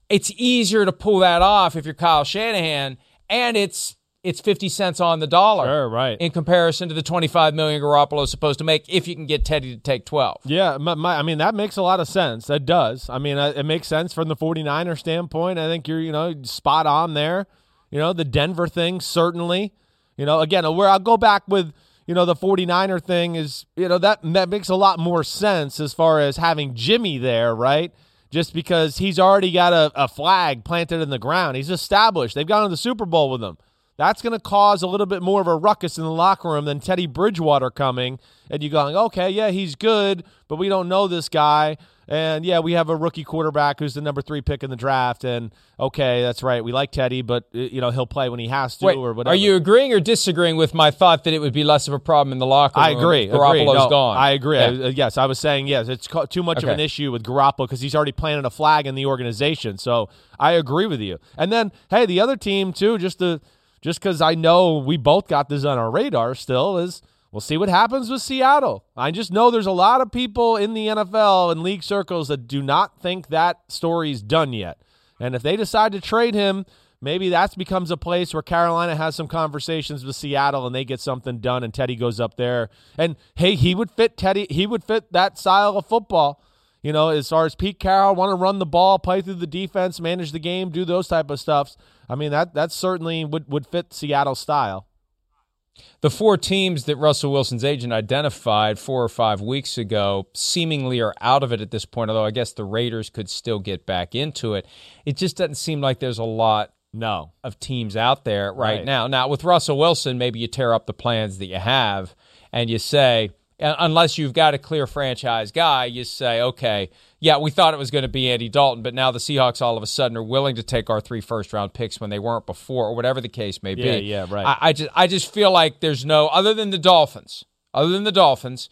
It's easier to pull that off if you're Kyle Shanahan, and it's it's 50 cents on the dollar. Sure, right. In comparison to the 25 million Garoppolo is supposed to make if you can get Teddy to take 12. Yeah, my, my, I mean that makes a lot of sense. That does. I mean, uh, it makes sense from the 49er standpoint. I think you're, you know, spot on there. You know, the Denver thing certainly. You know, again, where I'll go back with you know, the 49er thing is, you know, that that makes a lot more sense as far as having Jimmy there, right? Just because he's already got a, a flag planted in the ground. He's established. They've gone to the Super Bowl with him. That's going to cause a little bit more of a ruckus in the locker room than Teddy Bridgewater coming and you going, okay, yeah, he's good, but we don't know this guy. And yeah, we have a rookie quarterback who's the number three pick in the draft. And okay, that's right. We like Teddy, but uh, you know he'll play when he has to Wait, or whatever. Are you agreeing or disagreeing with my thought that it would be less of a problem in the locker room? I agree. Garoppolo's agree. No, gone. I agree. Yeah. I, uh, yes, I was saying yes. It's too much of an issue with Garoppolo because he's already planted a flag in the organization. So I agree with you. And then hey, the other team too. Just to just because I know we both got this on our radar still is. We'll see what happens with Seattle. I just know there's a lot of people in the NFL and league circles that do not think that story's done yet. And if they decide to trade him, maybe that becomes a place where Carolina has some conversations with Seattle and they get something done and Teddy goes up there. And hey, he would fit Teddy, he would fit that style of football. You know, as far as Pete Carroll want to run the ball, play through the defense, manage the game, do those type of stuffs. I mean, that that certainly would would fit Seattle style. The four teams that Russell Wilson's agent identified four or five weeks ago seemingly are out of it at this point, although I guess the Raiders could still get back into it. It just doesn't seem like there's a lot No. of teams out there right, Right. now. Now, with Russell Wilson, maybe you tear up the plans that you have and you say, unless you've got a clear franchise guy, you say, okay, yeah, we thought it was going to be Andy Dalton, but now the Seahawks all of a sudden are willing to take our three first round picks when they weren't before, or whatever the case may be. Yeah, yeah, right. I, I just, I just feel like there's no other than the Dolphins, other than the Dolphins,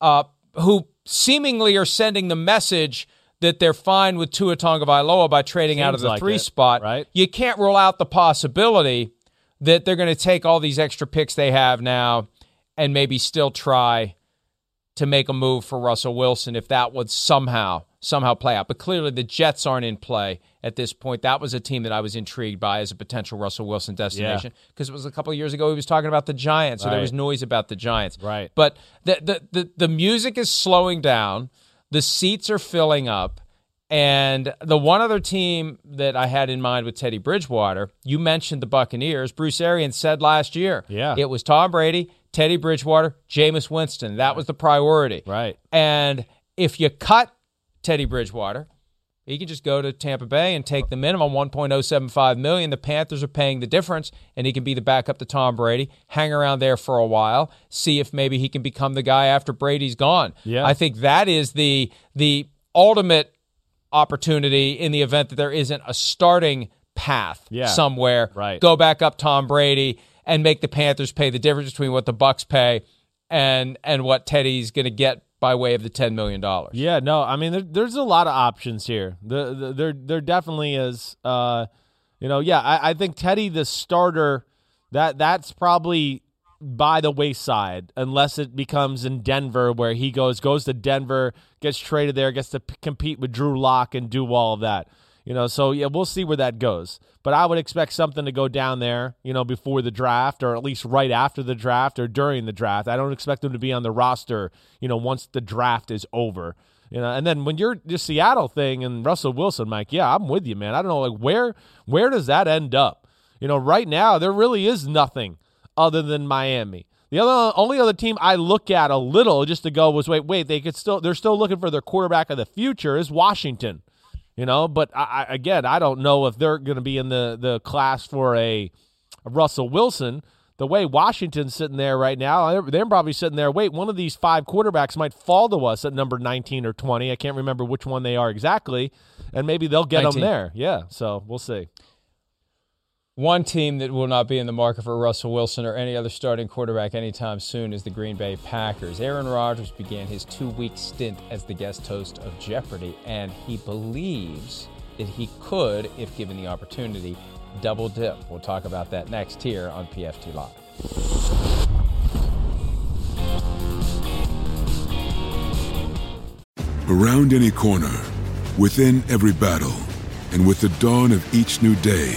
uh, who seemingly are sending the message that they're fine with Tua Tagovailoa by trading out of the like three it, spot. right? You can't rule out the possibility that they're going to take all these extra picks they have now and maybe still try to make a move for Russell Wilson if that would somehow somehow play out. But clearly the Jets aren't in play at this point. That was a team that I was intrigued by as a potential Russell Wilson destination because it was a couple of years ago he was talking about the Giants, so there was noise about the Giants. Right. But the the the, the music is slowing down. The seats are filling up. And the one other team that I had in mind with Teddy Bridgewater, you mentioned the Buccaneers. Bruce Arians said last year, Yeah. it was Tom Brady, Teddy Bridgewater, Jameis Winston. That was the priority. Right. And if you cut Teddy Bridgewater, he can just go to Tampa Bay and take the minimum 1.075 million. The Panthers are paying the difference, and he can be the backup to Tom Brady. Hang around there for a while, see if maybe he can become the guy after Brady's gone. Yeah. I think that is the the ultimate opportunity in the event that there isn't a starting path Yeah. somewhere. Right. Go back up Tom Brady and make the Panthers pay the difference between what the Bucks pay and and what Teddy's going to get by way of the ten million dollars. Yeah, no, I mean there, there's a lot of options here. The, the, there there definitely is. Uh, you know, yeah, I, I think Teddy the starter that that's probably by the wayside unless it becomes in Denver where he goes goes to Denver, gets traded there, gets to p- compete with Drew Lock and do all of that. You know, so yeah, we'll see where that goes. But I would expect something to go down there, you know, before the draft or at least right after the draft or during the draft. I don't expect him to be on the roster, you know, once the draft is over. You know, and then when you're the Seattle thing and Russell Wilson, Mike, yeah, I'm with you, man. I don't know, like where where does that end up? You know, right now there really is nothing other than Miami. The other only other team I look at a little just to go was wait, wait, they could still they're still looking for their quarterback of the future is Washington. You know, but I, I, again, I don't know if they're going to be in the the class for a, a Russell Wilson. The way Washington's sitting there right now, they're, they're probably sitting there. Wait, one of these five quarterbacks might fall to us at number nineteen or twenty. I can't remember which one they are exactly, and maybe they'll get 19. them there. Yeah, so we'll see. One team that will not be in the market for Russell Wilson or any other starting quarterback anytime soon is the Green Bay Packers. Aaron Rodgers began his two week stint as the guest host of Jeopardy, and he believes that he could, if given the opportunity, double dip. We'll talk about that next here on PFT Live. Around any corner, within every battle, and with the dawn of each new day,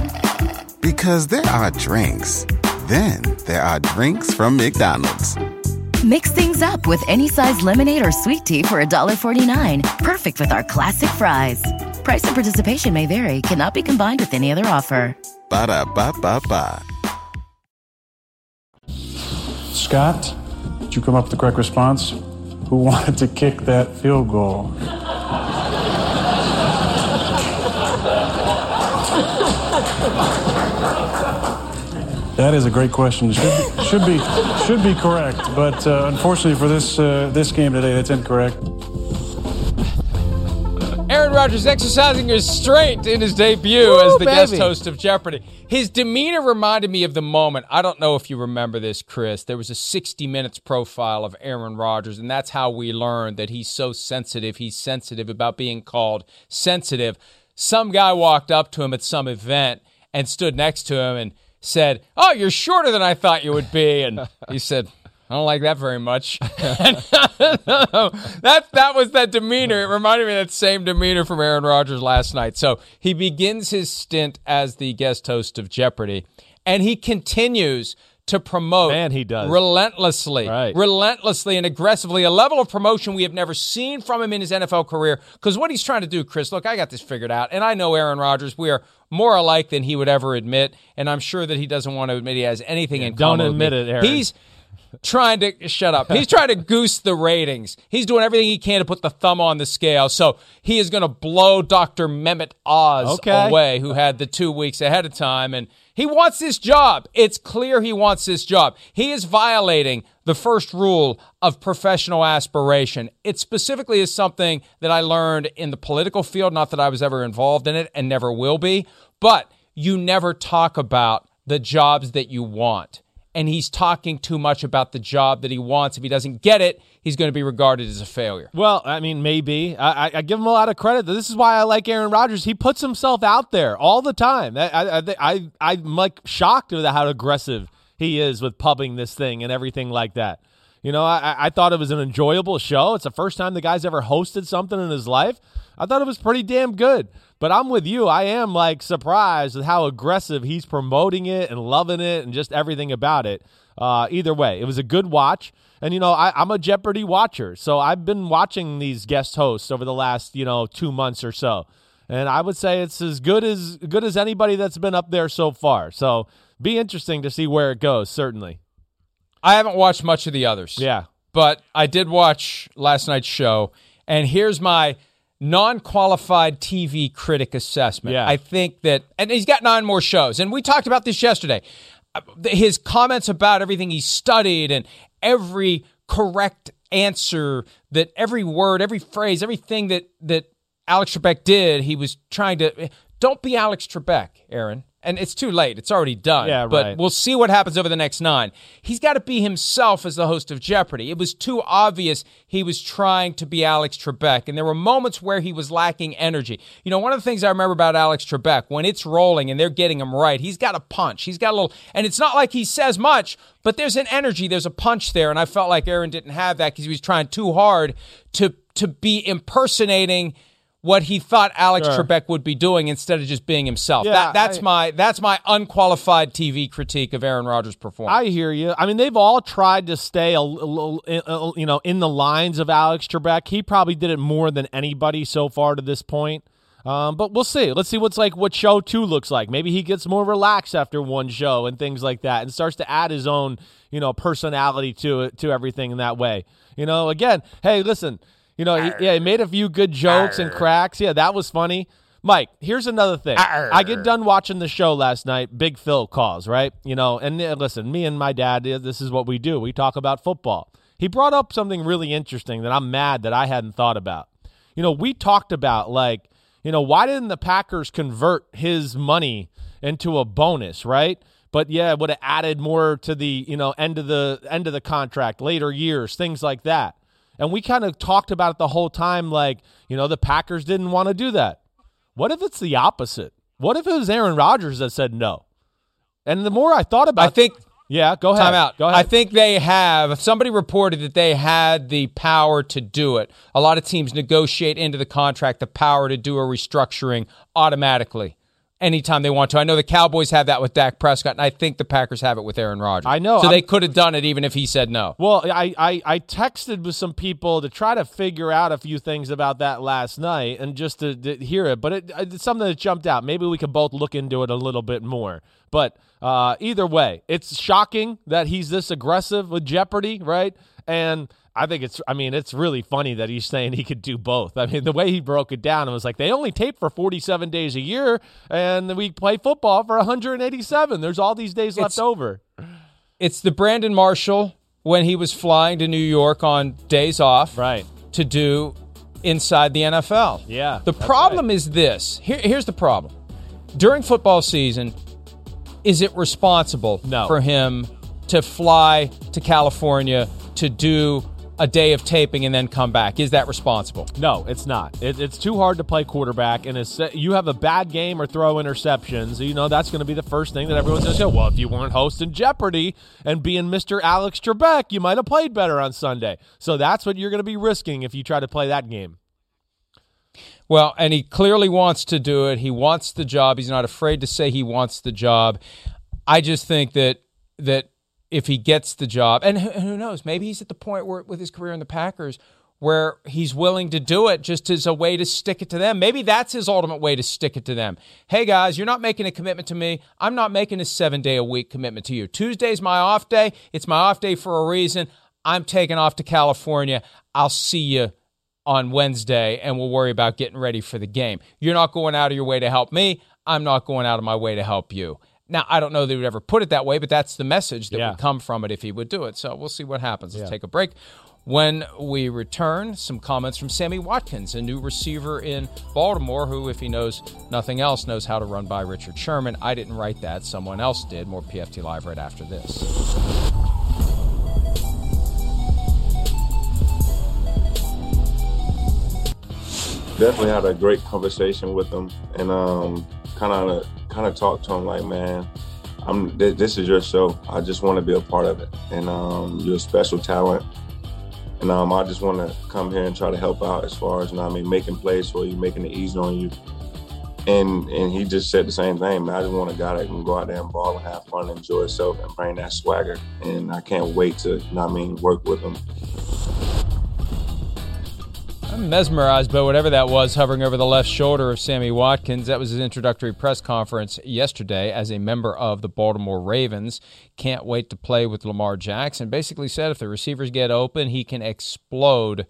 Because there are drinks, then there are drinks from McDonald's. Mix things up with any size lemonade or sweet tea for $1.49. Perfect with our classic fries. Price and participation may vary, cannot be combined with any other offer. Ba da ba ba ba. Scott, did you come up with the correct response? Who wanted to kick that field goal? That is a great question. Should be should be, should be correct, but uh, unfortunately for this uh, this game today, that's incorrect. Aaron Rodgers exercising restraint in his debut Woo, as the guest host of Jeopardy. His demeanor reminded me of the moment. I don't know if you remember this, Chris. There was a 60 Minutes profile of Aaron Rodgers, and that's how we learned that he's so sensitive. He's sensitive about being called sensitive. Some guy walked up to him at some event and stood next to him and said, Oh, you're shorter than I thought you would be. And he said, I don't like that very much. that that was that demeanor. It reminded me of that same demeanor from Aaron Rodgers last night. So he begins his stint as the guest host of Jeopardy, and he continues to promote Man, he does. relentlessly, Right. relentlessly and aggressively, a level of promotion we have never seen from him in his NFL career. Because what he's trying to do, Chris, look, I got this figured out, and I know Aaron Rodgers. We are more alike than he would ever admit, and I'm sure that he doesn't want to admit he has anything in don't common. with admit it, Aaron. He's trying to shut up. He's trying to goose the ratings. He's doing everything he can to put the thumb on the scale. So he is going to blow Dr. Mehmet Oz Okay. away, who had the two weeks ahead of time. And he wants this job. It's clear he wants this job. He is violating the first rule of professional aspiration. It specifically is something that I learned in the political field, not that I was ever involved in it and never will be, but you never talk about the jobs that you want and he's talking too much about the job that he wants. If he doesn't get it, he's going to be regarded as a failure. Well, I mean, maybe. I, I, give him a lot of credit. This is why I like Aaron Rodgers. He puts himself out there all the time. I, I, I, I, I'm like shocked at how aggressive he is with pubbing this thing and everything like that. You know, I, I thought it was an enjoyable show. It's the first time the guy's ever hosted something in his life. I thought it was pretty damn good. But I'm with you. I am like surprised at how aggressive he's promoting it and loving it and just everything about it. Uh, either way, it was a good watch. And you know, I, I'm a Jeopardy watcher, so I've been watching these guest hosts over the last you know two months or so, and I would say it's as good as good as anybody that's been up there so far. So be interesting to see where it goes. Certainly, I haven't watched much of the others. yeah. But I did watch last night's show, and here's my non-qualified TV critic assessment. Yeah. I think that, and he's got nine more shows, and we talked about this yesterday. His comments about everything he studied and every correct answer, that every word, every phrase, everything that that Alex Trebek did, he was trying to. Don't be Alex Trebek, Aaron. And it's too late. It's already done. Yeah, right. But we'll see what happens over the next nine. He's got to be himself as the host of Jeopardy. It was too obvious he was trying to be Alex Trebek, and there were moments where he was lacking energy. You know, one of the things I remember about Alex Trebek, when it's rolling and they're getting him right, he's got a punch. He's got a little, and it's not like he says much, but there's an energy, there's a punch there, and I felt like Aaron didn't have that because he was trying too hard to to be impersonating what he thought Alex Sure. Trebek would be doing instead of just being himself. Yeah, that, that's I- my that's my unqualified TV critique of Aaron Rodgers' performance. I hear you. I mean, they've all tried to stay a little, uh, you know, in the lines of Alex Trebek. He probably did it more than anybody so far to this point. Um, but we'll see. Let's see what's like what show two looks like. Maybe he gets more relaxed after one show and things like that, and starts to add his own, you know, personality to it, to everything in that way. You know, again, hey, listen, you know, he, yeah, he made a few good jokes and cracks. Yeah, that was funny. Mike, here's another thing. I get done watching the show last night. Big Phil calls, right? You know, and uh, listen, me and my dad, uh, this is what we do. We talk about football. He brought up something really interesting that I'm mad that I hadn't thought about. You know, we talked about like, you know, why didn't the Packers convert his money into a bonus, right? But yeah, it would have added more to the, you know, end of the end of the contract, later years, things like that. And we kind of talked about it the whole time, like, you know, the Packers didn't want to do that. What if it's the opposite? What if it was Aaron Rodgers that said no? And the more I thought about I think yeah, go ahead. Time out. Go ahead. I think they have. Somebody reported that they had the power to do it. A lot of teams negotiate into the contract the power to do a restructuring automatically anytime they want to. I know the Cowboys have that with Dak Prescott, and I think the Packers have it with Aaron Rodgers. I know. So I'm- they could have done it even if he said no. Well, I, I, I texted with some people to try to figure out a few things about that last night and just to, to hear it. But it, it's something that jumped out. Maybe we could both look into it a little bit more. But uh, either way, it's shocking that he's this aggressive with Jeopardy, right? And I think it's, I mean, it's really funny that he's saying he could do both. I mean, the way he broke it down, it was like they only tape for 47 days a year and we play football for 187. There's all these days left It's- over. It's the Brandon Marshall when he was flying to New York on days off Right. to do inside the NFL. Yeah, The problem is this. Here, here's the problem. During football season, is it responsible No. for him to fly to California to do a day of taping and then come back? Is that responsible? No, it's not. It, it's too hard to play quarterback, and you have a bad game or throw interceptions. You know that's going to be the first thing that everyone's going to say. Well, if you weren't hosting Jeopardy and being Mr. Alex Trebek, you might have played better on Sunday. So that's what you're going to be risking if you try to play that game. Well, and he clearly wants to do it. He wants the job. He's not afraid to say he wants the job. I just think that that if he gets the job, and who, knows, maybe he's at the point where with his career in the Packers where he's willing to do it just as a way to stick it to them. Maybe that's his ultimate way to stick it to them. Hey guys, you're not making a commitment to me. I'm not making a 7-day a week commitment to you. Tuesday's my off day. It's my off day for a reason. I'm taking off to California. I'll see you on Wednesday and we'll worry about getting ready for the game. You're not going out of your way to help me. I'm not going out of my way to help you. Now, I don't know that he would ever put it that way, but that's the message that Yeah. would come from it if he would do it. So we'll see what happens. Let's take a break. When we return, some comments from Sammy Watkins, a new receiver in Baltimore, who, if he knows nothing else, knows how to run by Richard Sherman. I didn't write that. Someone else did. More PFT Live right after this. definitely had a great conversation with him and um kind of kind of talked to him like man i'm th- this is your show. I just want to be a part of it. And um you're a special talent. And um i just want to come here and try to help out as far as you know i mean making plays for you making it easy on you. And and he just said the same thing man i just want a guy that can go out there and ball and have fun enjoy himself and bring that swagger. And i can't wait to you know i mean work with him I'm mesmerized by whatever that was hovering over the left shoulder of Sammy Watkins. That was his introductory press conference yesterday as a member of the Baltimore Ravens. Can't wait to play with Lamar Jackson. Basically said if the receivers get open, he can explode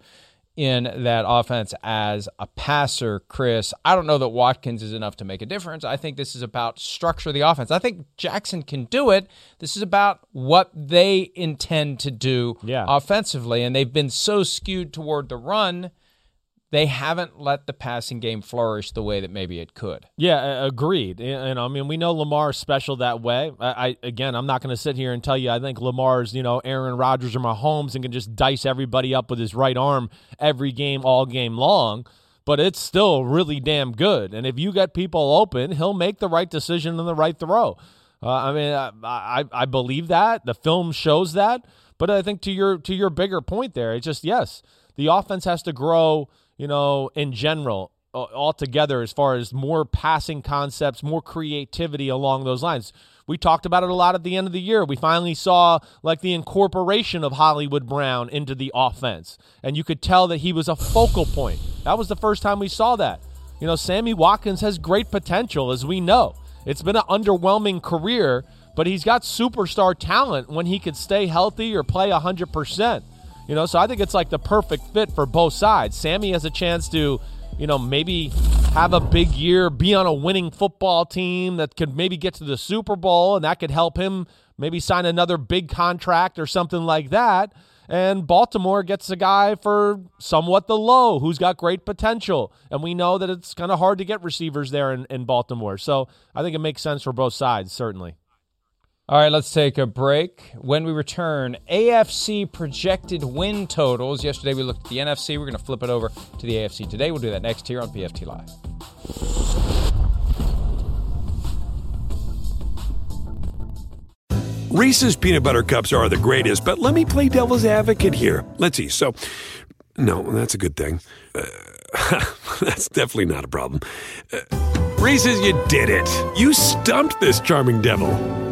in that offense as a passer, Chris. I don't know that Watkins is enough to make a difference. I think this is about structure of the offense. I think Jackson can do it. This is about what they intend to do Yeah. offensively, and they've been so skewed toward the run they haven't let the passing game flourish the way that maybe it could. Yeah, agreed. And, and, I mean, we know Lamar's special that way. I, I again, I'm not going to sit here and tell you I think Lamar's, you know, Aaron Rodgers or Mahomes and can just dice everybody up with his right arm every game, all game long. But it's still really damn good. And if you get people open, he'll make the right decision and the right throw. Uh, I mean, I, I I believe that the film shows that. But I think to your to your bigger point there, it's just yes, the offense has to grow you know, in general, altogether, as far as more passing concepts, more creativity along those lines. We talked about it a lot at the end of the year. We finally saw like the incorporation of Hollywood Brown into the offense, and you could tell that he was a focal point. That was the first time we saw that. You know, Sammy Watkins has great potential, as we know. It's been an underwhelming career, but he's got superstar talent when he could stay healthy or play 100%. You know, so I think it's like the perfect fit for both sides. Sammy has a chance to, you know, maybe have a big year, be on a winning football team that could maybe get to the Super Bowl, and that could help him maybe sign another big contract or something like that. And Baltimore gets a guy for somewhat the low who's got great potential. And we know that it's kind of hard to get receivers there in, in Baltimore. So I think it makes sense for both sides, certainly. All right, let's take a break. When we return, AFC projected win totals. Yesterday we looked at the NFC. We're going to flip it over to the AFC today. We'll do that next here on PFT Live. Reese's peanut butter cups are the greatest, but let me play devil's advocate here. Let's see. So, no, that's a good thing. Uh, that's definitely not a problem. Uh, Reese's, you did it. You stumped this charming devil.